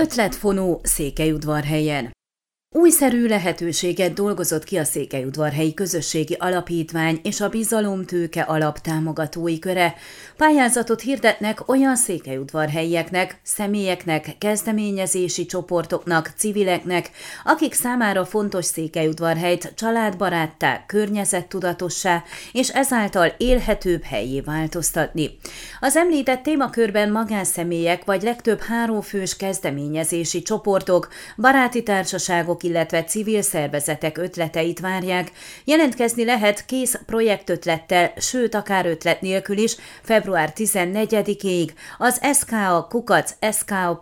Ötletfonó Székelyudvarhelyen. Újszerű lehetőséget dolgozott ki a Székelyudvarhelyi Közösségi Alapítvány és a Bizalomtőke Alap támogatói köre. Pályázatot hirdetnek olyan székelyudvarhelyieknek, személyeknek, kezdeményezési csoportoknak, civileknek, akik számára fontos Székelyudvarhelyt családbaráttá, környezettudatossá és ezáltal élhetőbb helyé változtatni. Az említett témakörben magánszemélyek vagy legtöbb háromfős kezdeményezési csoportok, baráti társaságok, családok, illetve civil szervezetek ötleteit várják. Jelentkezni lehet kész projektötlettel, sőt akár ötlet nélkül is február 14-ig az ska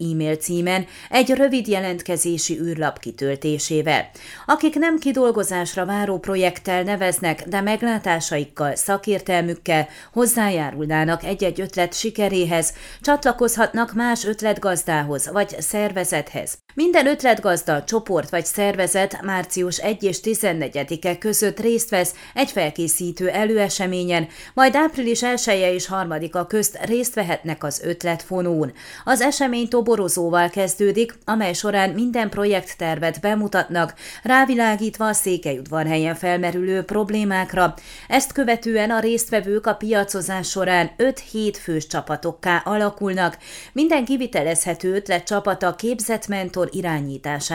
e-mail címen egy rövid jelentkezési űrlap kitöltésével. Akik nem kidolgozásra váró projekttel neveznek, de meglátásaikkal, szakértelmükkel hozzájárulnának egy-egy ötlet sikeréhez, csatlakozhatnak más ötletgazdához vagy szervezethez. Minden ötletgazda, csoport vagy szervezet március 1 és 14-e között részt vesz egy felkészítő előeseményen, majd április 1 -e és 3-a közt részt vehetnek az ötletfonón. Az esemény toborozóval kezdődik, amely során minden projekttervet bemutatnak, rávilágítva a Székelyudvarhelyen felmerülő problémákra. Ezt követően a résztvevők a piacozás során 5-7 fős csapatokká alakulnak. Minden kivitelezhető ötletcsapata képzett mentor mentor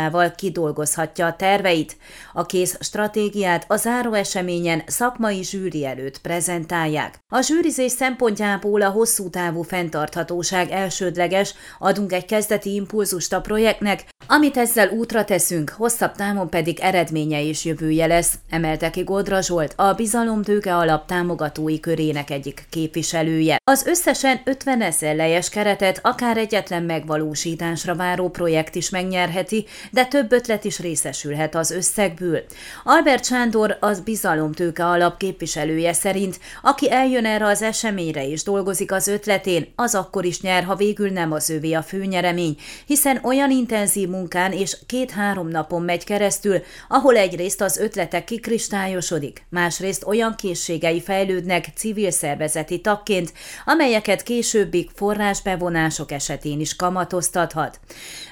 irányításával kidolgozhatja a terveit. A kész stratégiát a záró eseményen szakmai zsűri előtt prezentálják. A zsűrizés szempontjából a hosszú távú fenntarthatóság elsődleges, adunk egy kezdeti impulzust a projektnek, amit ezzel útra teszünk, hosszabb távon pedig eredménye és jövője lesz, emelte ki Godra Zsolt, a Bizalomtőke Alap támogatói körének egyik képviselője. Az összesen 50 ezer keretet akár egyetlen megvalósításra váró projekt is megnyerheti, de több ötlet is részesülhet az összegből. Albert Sándor az Bizalomtőke Alap képviselője szerint, aki eljön erre az eseményre és dolgozik az ötletén, az akkor is nyer, ha végül nem az övé a főnyeremény, hiszen olyan intenzív munkán és két-három napon megy keresztül, ahol egyrészt az ötletek kikristályosodik, másrészt olyan készségei fejlődnek civil szervezeti tagként, amelyeket későbbi forrásbevonások esetén is kamatoztathat.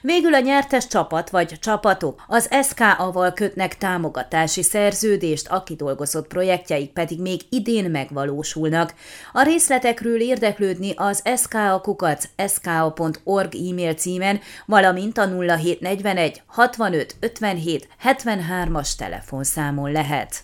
Végül a nyertes csapat vagy csapatok az SKA-val kötnek támogatási szerződést, a kidolgozott projektjeik pedig még idén megvalósulnak. A részletekről érdeklődni az SKA kukac ska.org e-mail címen, valamint a 0741 65 57 73-as telefonszámon lehet.